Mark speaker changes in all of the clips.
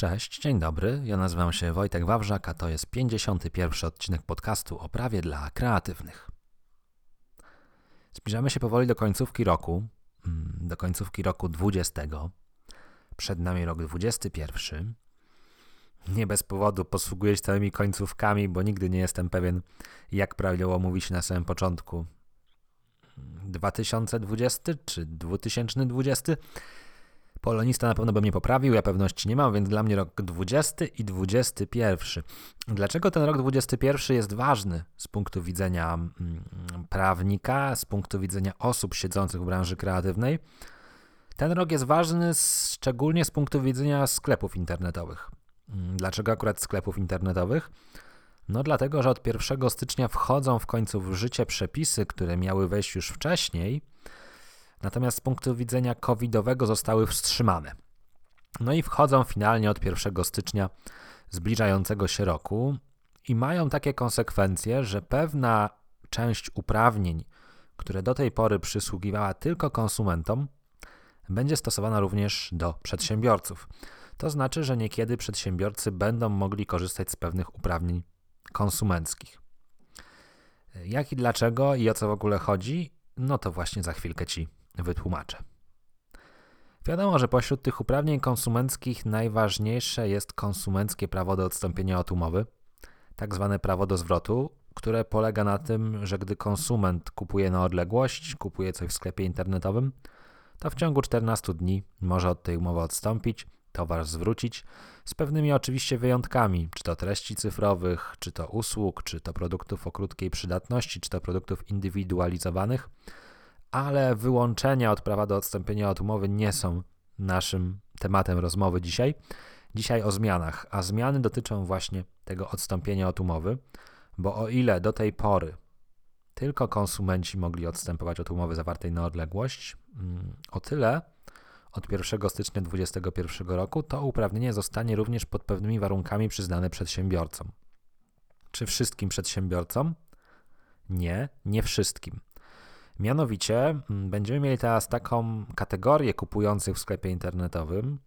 Speaker 1: Cześć, dzień dobry. Ja nazywam się Wojtek Wawrzak, a to jest 51 odcinek podcastu o prawie dla kreatywnych. Zbliżamy się powoli do końcówki roku, mm, do końcówki roku 20. Przed nami rok 21. Nie bez powodu posługuję się całymi końcówkami, bo nigdy nie jestem pewien, jak prawidłowo mówi się na samym początku. 2020 czy 2020? Polonista na pewno by mnie poprawił, ja pewności nie mam, więc dla mnie rok 20 i 21. Dlaczego ten rok 21 jest ważny z punktu widzenia mm, prawnika, z punktu widzenia osób siedzących w branży kreatywnej? Ten rok jest ważny szczególnie z punktu widzenia sklepów internetowych. Mm, dlaczego akurat sklepów internetowych? No dlatego, że od 1 stycznia wchodzą w końcu w życie przepisy, które miały wejść już wcześniej, natomiast z punktu widzenia covidowego zostały wstrzymane. No i wchodzą finalnie od 1 stycznia zbliżającego się roku i mają takie konsekwencje, że pewna część uprawnień, które do tej pory przysługiwała tylko konsumentom, będzie stosowana również do przedsiębiorców. To znaczy, że niekiedy przedsiębiorcy będą mogli korzystać z pewnych uprawnień konsumenckich. Jak i dlaczego i o co w ogóle chodzi, no to właśnie za chwilkę Ci wytłumaczę. Wiadomo, że pośród tych uprawnień konsumenckich najważniejsze jest konsumenckie prawo do odstąpienia od umowy, tak zwane prawo do zwrotu, które polega na tym, że gdy konsument kupuje na odległość, kupuje coś w sklepie internetowym, to w ciągu 14 dni może od tej umowy odstąpić, towar zwrócić, z pewnymi oczywiście wyjątkami, czy to treści cyfrowych, czy to usług, czy to produktów o krótkiej przydatności, czy to produktów indywidualizowanych, ale wyłączenia od prawa do odstąpienia od umowy nie są naszym tematem rozmowy dzisiaj. Dzisiaj o zmianach, a zmiany dotyczą właśnie tego odstąpienia od umowy, bo o ile do tej pory tylko konsumenci mogli odstępować od umowy zawartej na odległość, mm, o tyle od 1 stycznia 2021 roku to uprawnienie zostanie również pod pewnymi warunkami przyznane przedsiębiorcom. Czy wszystkim przedsiębiorcom? Nie, nie wszystkim. Mianowicie mm, będziemy mieli teraz taką kategorię kupujących w sklepie internetowym,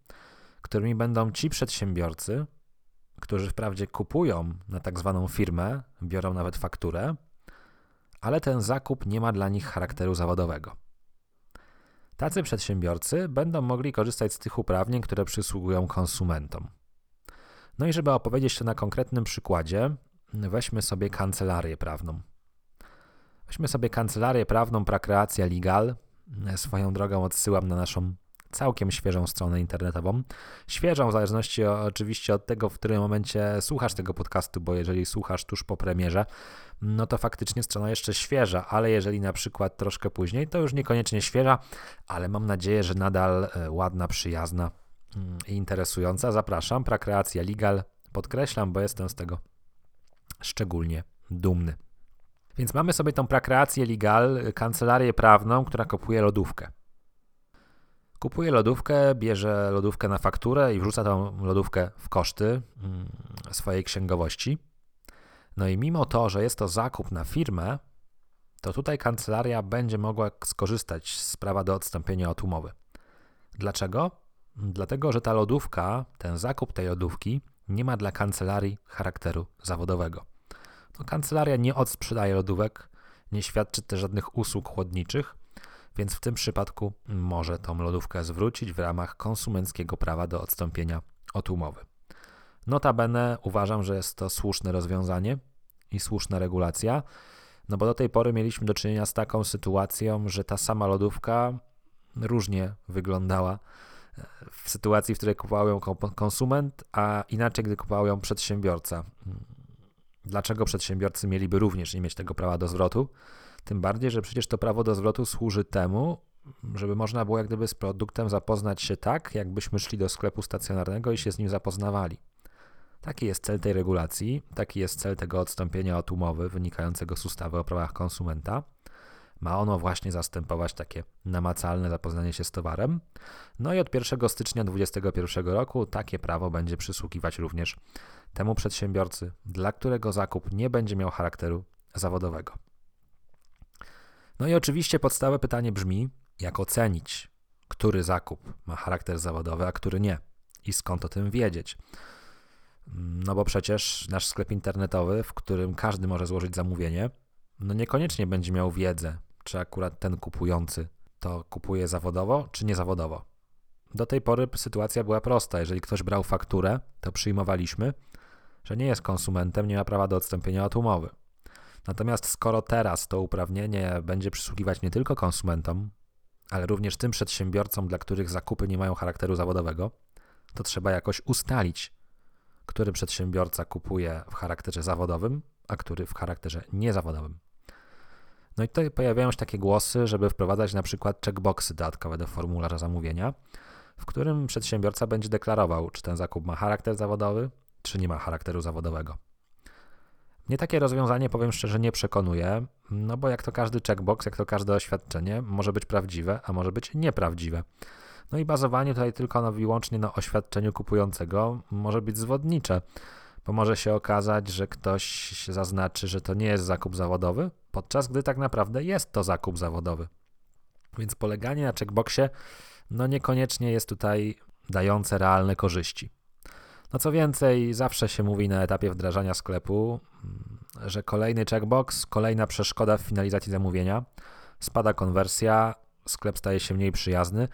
Speaker 1: którymi będą ci przedsiębiorcy, którzy wprawdzie kupują na tak zwaną firmę, biorą nawet fakturę, ale ten zakup nie ma dla nich charakteru zawodowego. Tacy przedsiębiorcy będą mogli korzystać z tych uprawnień, które przysługują konsumentom. No i żeby opowiedzieć to na konkretnym przykładzie, weźmy sobie kancelarię prawną. Weźmy sobie kancelarię prawną Prakreacja Legal. Swoją drogą odsyłam na naszą całkiem świeżą stronę internetową. Świeżą w zależności oczywiście od tego, w którym momencie słuchasz tego podcastu, bo jeżeli słuchasz tuż po premierze, no to faktycznie strona jeszcze świeża, ale jeżeli na przykład troszkę później, to już niekoniecznie świeża, ale mam nadzieję, że nadal e, ładna, przyjazna mm, i interesująca. Zapraszam, Prakreacja Legal. Podkreślam, bo jestem z tego szczególnie dumny. Więc mamy sobie tą prakreację legal, kancelarię prawną, która kupuje lodówkę. Kupuje lodówkę, bierze lodówkę na fakturę i wrzuca tą lodówkę w koszty mm, swojej księgowości. No i mimo to, że jest to zakup na firmę, to tutaj kancelaria będzie mogła skorzystać z prawa do odstąpienia od umowy. Dlaczego? Dlatego, że ta lodówka, ten zakup tej lodówki nie ma dla kancelarii charakteru zawodowego. No, kancelaria nie odsprzedaje lodówek, nie świadczy też żadnych usług chłodniczych, więc w tym przypadku może tą lodówkę zwrócić w ramach konsumenckiego prawa do odstąpienia od umowy. Notabene uważam, że jest to słuszne rozwiązanie i słuszna regulacja, no bo do tej pory mieliśmy do czynienia z taką sytuacją, że ta sama lodówka różnie wyglądała w sytuacji, w której kupował ją konsument, a inaczej, gdy kupował ją przedsiębiorca. Dlaczego przedsiębiorcy mieliby również nie mieć tego prawa do zwrotu? Tym bardziej, że przecież to prawo do zwrotu służy temu, żeby można było jak gdyby z produktem zapoznać się tak, jakbyśmy szli do sklepu stacjonarnego i się z nim zapoznawali. Taki jest cel tej regulacji, taki jest cel tego odstąpienia od umowy wynikającego z ustawy o prawach konsumenta. Ma ono właśnie zastępować takie namacalne zapoznanie się z towarem. No i od 1 stycznia 2021 roku takie prawo będzie przysługiwać również temu przedsiębiorcy, dla którego zakup nie będzie miał charakteru zawodowego. No i oczywiście podstawowe pytanie brzmi, jak ocenić, który zakup ma charakter zawodowy, a który nie. i skąd o tym wiedzieć? No bo przecież nasz sklep internetowy, w którym każdy może złożyć zamówienie, no niekoniecznie będzie miał wiedzę, czy akurat ten kupujący to kupuje zawodowo, czy niezawodowo. Do tej pory sytuacja była prosta. Jeżeli ktoś brał fakturę, to przyjmowaliśmy, że nie jest konsumentem, nie ma prawa do odstąpienia od umowy. Natomiast skoro teraz to uprawnienie będzie przysługiwać nie tylko konsumentom, ale również tym przedsiębiorcom, dla których zakupy nie mają charakteru zawodowego, to trzeba jakoś ustalić, który przedsiębiorca kupuje w charakterze zawodowym, a który w charakterze niezawodowym. No i tutaj pojawiają się takie głosy, żeby wprowadzać na przykład checkboxy dodatkowe do formularza zamówienia, w którym przedsiębiorca będzie deklarował, czy ten zakup ma charakter zawodowy, czy nie ma charakteru zawodowego. Mnie takie rozwiązanie, powiem szczerze, nie przekonuje, no bo jak to każdy checkbox, jak to każde oświadczenie, może być prawdziwe, a może być nieprawdziwe. No i bazowanie tutaj tylko na, wyłącznie na oświadczeniu kupującego może być zwodnicze, bo może się okazać, że ktoś zaznaczy, że to nie jest zakup zawodowy, podczas gdy tak naprawdę jest to zakup zawodowy. Więc poleganie na checkboxie no niekoniecznie jest tutaj dające realne korzyści. No co więcej, zawsze się mówi na etapie wdrażania sklepu, mm, że kolejny checkbox, kolejna przeszkoda w finalizacji zamówienia, spada konwersja, sklep staje się mniej przyjazny,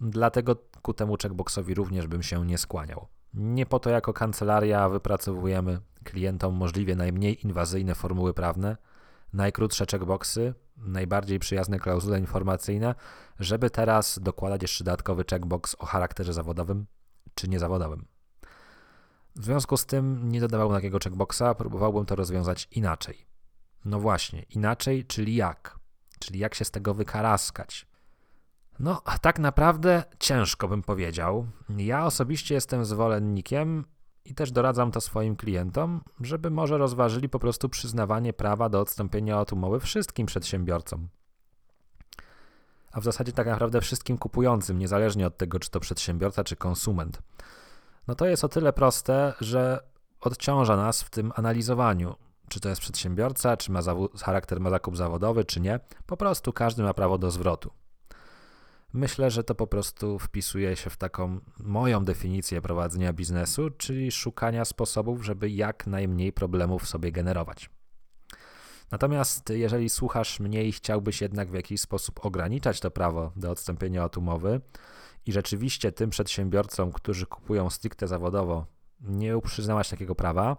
Speaker 1: dlatego ku temu checkboxowi również bym się nie skłaniał. Nie po to jako kancelaria wypracowujemy klientom możliwie najmniej inwazyjne formuły prawne, najkrótsze checkboxy, najbardziej przyjazne klauzule informacyjne, żeby teraz dokładać jeszcze dodatkowy checkbox o charakterze zawodowym czy niezawodowym. W związku z tym nie dodawałbym takiego checkboxa, próbowałbym to rozwiązać inaczej. No właśnie, inaczej, czyli jak? Czyli jak się z tego wykaraskać? No, tak naprawdę ciężko bym powiedział. Ja osobiście jestem zwolennikiem i też doradzam to swoim klientom, żeby może rozważyli po prostu przyznawanie prawa do odstąpienia od umowy wszystkim przedsiębiorcom. A w zasadzie tak naprawdę wszystkim kupującym, niezależnie od tego, czy to przedsiębiorca, czy konsument. No to jest o tyle proste, że odciąża nas w tym analizowaniu, czy to jest przedsiębiorca, czy ma charakter ma zakup zawodowy, czy nie. Po prostu każdy ma prawo do zwrotu. Myślę, że to po prostu wpisuje się w taką moją definicję prowadzenia biznesu, czyli szukania sposobów, żeby jak najmniej problemów sobie generować. Natomiast jeżeli słuchasz mnie i chciałbyś jednak w jakiś sposób ograniczać to prawo do odstąpienia od umowy i rzeczywiście tym przedsiębiorcom, którzy kupują stricte zawodowo, nie przyznawać takiego prawa,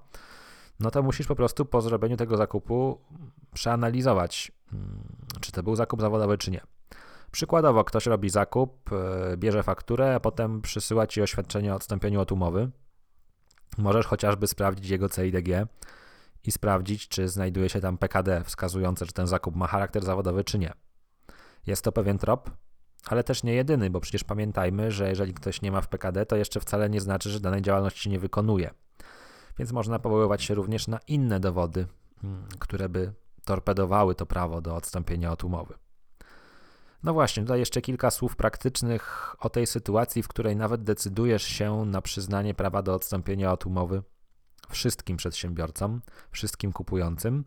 Speaker 1: no to musisz po prostu po zrobieniu tego zakupu przeanalizować, mm, czy to był zakup zawodowy, czy nie. Przykładowo, ktoś robi zakup, e, bierze fakturę, a potem przysyła ci oświadczenie o odstąpieniu od umowy. Możesz chociażby sprawdzić jego CIDG i sprawdzić, czy znajduje się tam PKD wskazujące, że ten zakup ma charakter zawodowy, czy nie. Jest to pewien trop, ale też nie jedyny, bo przecież pamiętajmy, że jeżeli ktoś nie ma w PKD, to jeszcze wcale nie znaczy, że danej działalności nie wykonuje. Więc można powoływać się również na inne dowody, mm, które by torpedowały to prawo do odstąpienia od umowy. No właśnie, tutaj jeszcze kilka słów praktycznych o tej sytuacji, w której nawet decydujesz się na przyznanie prawa do odstąpienia od umowy wszystkim przedsiębiorcom, wszystkim kupującym.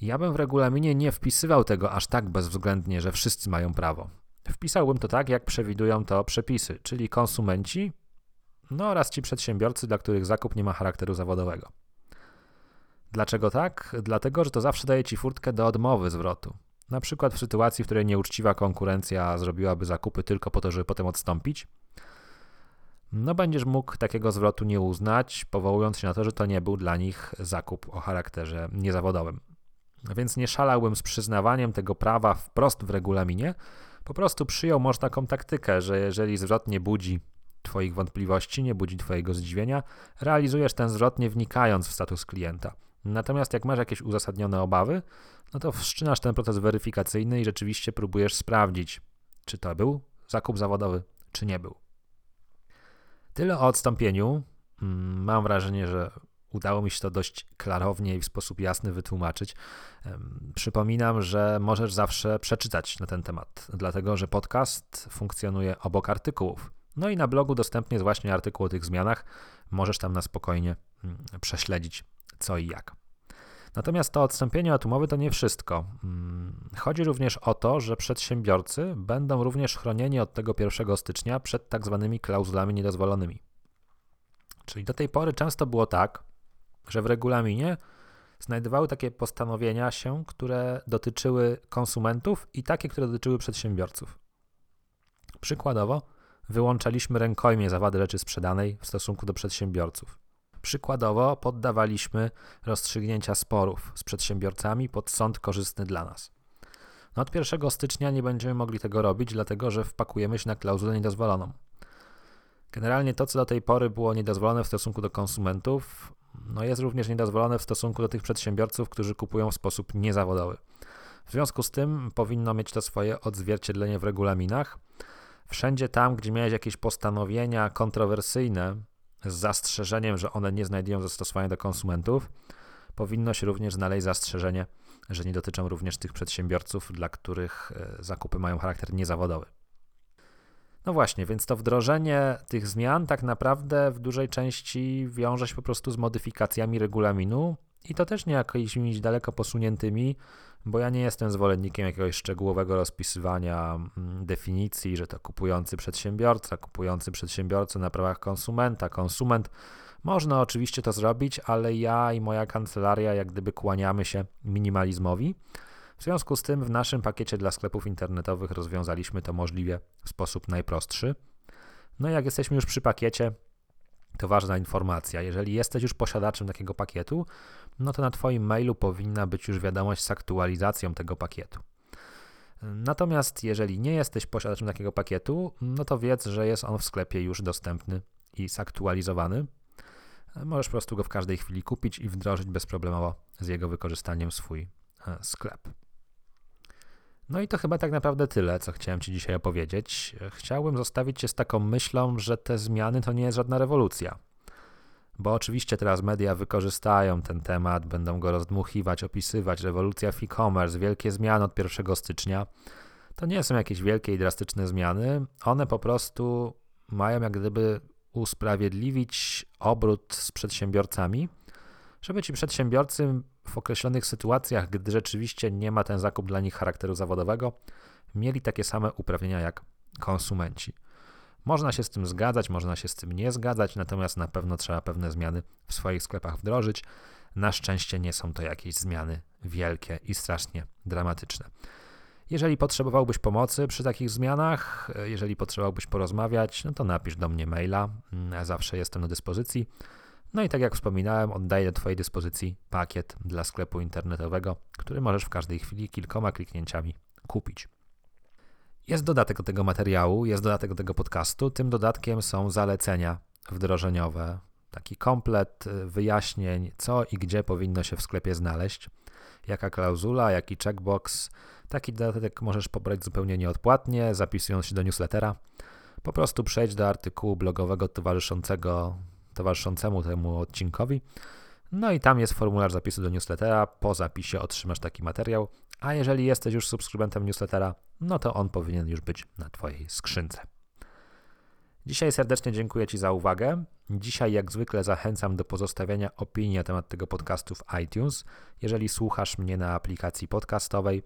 Speaker 1: Ja bym w regulaminie nie wpisywał tego aż tak bezwzględnie, że wszyscy mają prawo. Wpisałbym to tak, jak przewidują to przepisy, czyli konsumenci, no oraz ci przedsiębiorcy, dla których zakup nie ma charakteru zawodowego. Dlaczego tak? Dlatego, że to zawsze daje ci furtkę do odmowy zwrotu. Na przykład w sytuacji, w której nieuczciwa konkurencja zrobiłaby zakupy tylko po to, żeby potem odstąpić, no będziesz mógł takiego zwrotu nie uznać, powołując się na to, że to nie był dla nich zakup o charakterze niezawodowym. Więc nie szalałbym z przyznawaniem tego prawa wprost w regulaminie, po prostu przyjął może taką taktykę, że jeżeli zwrot nie budzi Twoich wątpliwości, nie budzi Twojego zdziwienia, realizujesz ten zwrot nie wnikając w status klienta. Natomiast jak masz jakieś uzasadnione obawy, no to wszczynasz ten proces weryfikacyjny i rzeczywiście próbujesz sprawdzić, czy to był zakup zawodowy, czy nie był. Tyle o odstąpieniu. Mm, mam wrażenie, że udało mi się to dość klarownie i w sposób jasny wytłumaczyć. Przypominam, że możesz zawsze przeczytać na ten temat, dlatego że podcast funkcjonuje obok artykułów. No i na blogu dostępny jest właśnie artykuł o tych zmianach. Możesz tam na spokojnie mm, prześledzić co i jak. Natomiast to odstąpienie od umowy to nie wszystko. Mm, chodzi również o to, że przedsiębiorcy będą również chronieni od tego 1 stycznia przed tak zwanymi klauzulami niedozwolonymi. Czyli do tej pory często było tak, że w regulaminie znajdowały takie postanowienia się, które dotyczyły konsumentów i takie, które dotyczyły przedsiębiorców. Przykładowo, wyłączaliśmy rękojmie zawady rzeczy sprzedanej w stosunku do przedsiębiorców. Przykładowo, poddawaliśmy rozstrzygnięcia sporów z przedsiębiorcami pod sąd korzystny dla nas. No od 1 stycznia nie będziemy mogli tego robić, dlatego że wpakujemy się na klauzulę niedozwoloną. Generalnie to, co do tej pory było niedozwolone w stosunku do konsumentów, no jest również niedozwolone w stosunku do tych przedsiębiorców, którzy kupują w sposób niezawodowy. W związku z tym powinno mieć to swoje odzwierciedlenie w regulaminach. Wszędzie tam, gdzie miałeś jakieś postanowienia kontrowersyjne z zastrzeżeniem, że one nie znajdują zastosowania do konsumentów, powinno się również znaleźć zastrzeżenie, że nie dotyczą również tych przedsiębiorców, dla których e, zakupy mają charakter niezawodowy. No właśnie, więc to wdrożenie tych zmian tak naprawdę w dużej części wiąże się po prostu z modyfikacjami regulaminu i to też nie jakimiś daleko posuniętymi, bo ja nie jestem zwolennikiem jakiegoś szczegółowego rozpisywania mm, definicji, że to kupujący przedsiębiorca, kupujący przedsiębiorca na prawach konsumenta, konsument. Można oczywiście to zrobić, ale ja i moja kancelaria jak gdyby kłaniamy się minimalizmowi. W związku z tym w naszym pakiecie dla sklepów internetowych rozwiązaliśmy to możliwie w sposób najprostszy. No i jak jesteśmy już przy pakiecie, to ważna informacja. Jeżeli jesteś już posiadaczem takiego pakietu, no to na Twoim mailu powinna być już wiadomość z aktualizacją tego pakietu. Natomiast jeżeli nie jesteś posiadaczem takiego pakietu, no to wiedz, że jest on w sklepie już dostępny i zaktualizowany. Możesz po prostu go w każdej chwili kupić i wdrożyć bezproblemowo z jego wykorzystaniem swój e, sklep. No i to chyba tak naprawdę tyle, co chciałem Ci dzisiaj opowiedzieć. Chciałbym zostawić Cię z taką myślą, że te zmiany to nie jest żadna rewolucja. Bo oczywiście teraz media wykorzystają ten temat, będą go rozdmuchiwać, opisywać. Rewolucja w e-commerce, wielkie zmiany od 1 stycznia. To nie są jakieś wielkie i drastyczne zmiany. One po prostu mają jak gdyby usprawiedliwić obrót z przedsiębiorcami, żeby ci przedsiębiorcy w określonych sytuacjach, gdy rzeczywiście nie ma ten zakup dla nich charakteru zawodowego, mieli takie same uprawnienia jak konsumenci. Można się z tym zgadzać, można się z tym nie zgadzać, natomiast na pewno trzeba pewne zmiany w swoich sklepach wdrożyć. Na szczęście nie są to jakieś zmiany wielkie i strasznie dramatyczne. Jeżeli potrzebowałbyś pomocy przy takich zmianach, jeżeli potrzebowałbyś porozmawiać, no to napisz do mnie maila. Zawsze jestem na dyspozycji. No i tak jak wspominałem, oddaję do Twojej dyspozycji pakiet dla sklepu internetowego, który możesz w każdej chwili kilkoma kliknięciami kupić. Jest dodatek do tego materiału, jest dodatek do tego podcastu. Tym dodatkiem są zalecenia wdrożeniowe, taki komplet wyjaśnień, co i gdzie powinno się w sklepie znaleźć, jaka klauzula, jaki checkbox. Taki dodatek możesz pobrać zupełnie nieodpłatnie, zapisując się do newslettera. Po prostu przejdź do artykułu blogowego towarzyszącego towarzyszącemu temu odcinkowi. No i tam jest formularz zapisu do newslettera. Po zapisie otrzymasz taki materiał. A jeżeli jesteś już subskrybentem newslettera, no to on powinien już być na Twojej skrzynce. Dzisiaj serdecznie dziękuję Ci za uwagę. Dzisiaj, jak zwykle, zachęcam do pozostawiania opinii na temat tego podcastu w iTunes. Jeżeli słuchasz mnie na aplikacji podcastowej,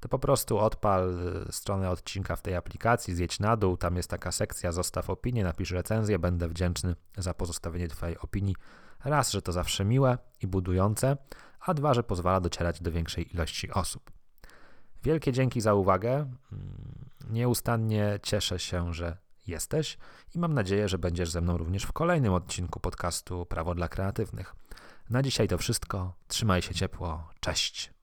Speaker 1: to po prostu odpal y, stronę odcinka w tej aplikacji, zjedź na dół, tam jest taka sekcja zostaw opinię, napisz recenzję, będę wdzięczny za pozostawienie Twojej opinii. Raz, że to zawsze miłe i budujące, a dwa, że pozwala docierać do większej ilości osób. Wielkie dzięki za uwagę. Mm, nieustannie cieszę się, że jesteś i mam nadzieję, że będziesz ze mną również w kolejnym odcinku podcastu Prawo dla Kreatywnych. Na dzisiaj to wszystko. Trzymaj się ciepło. Cześć.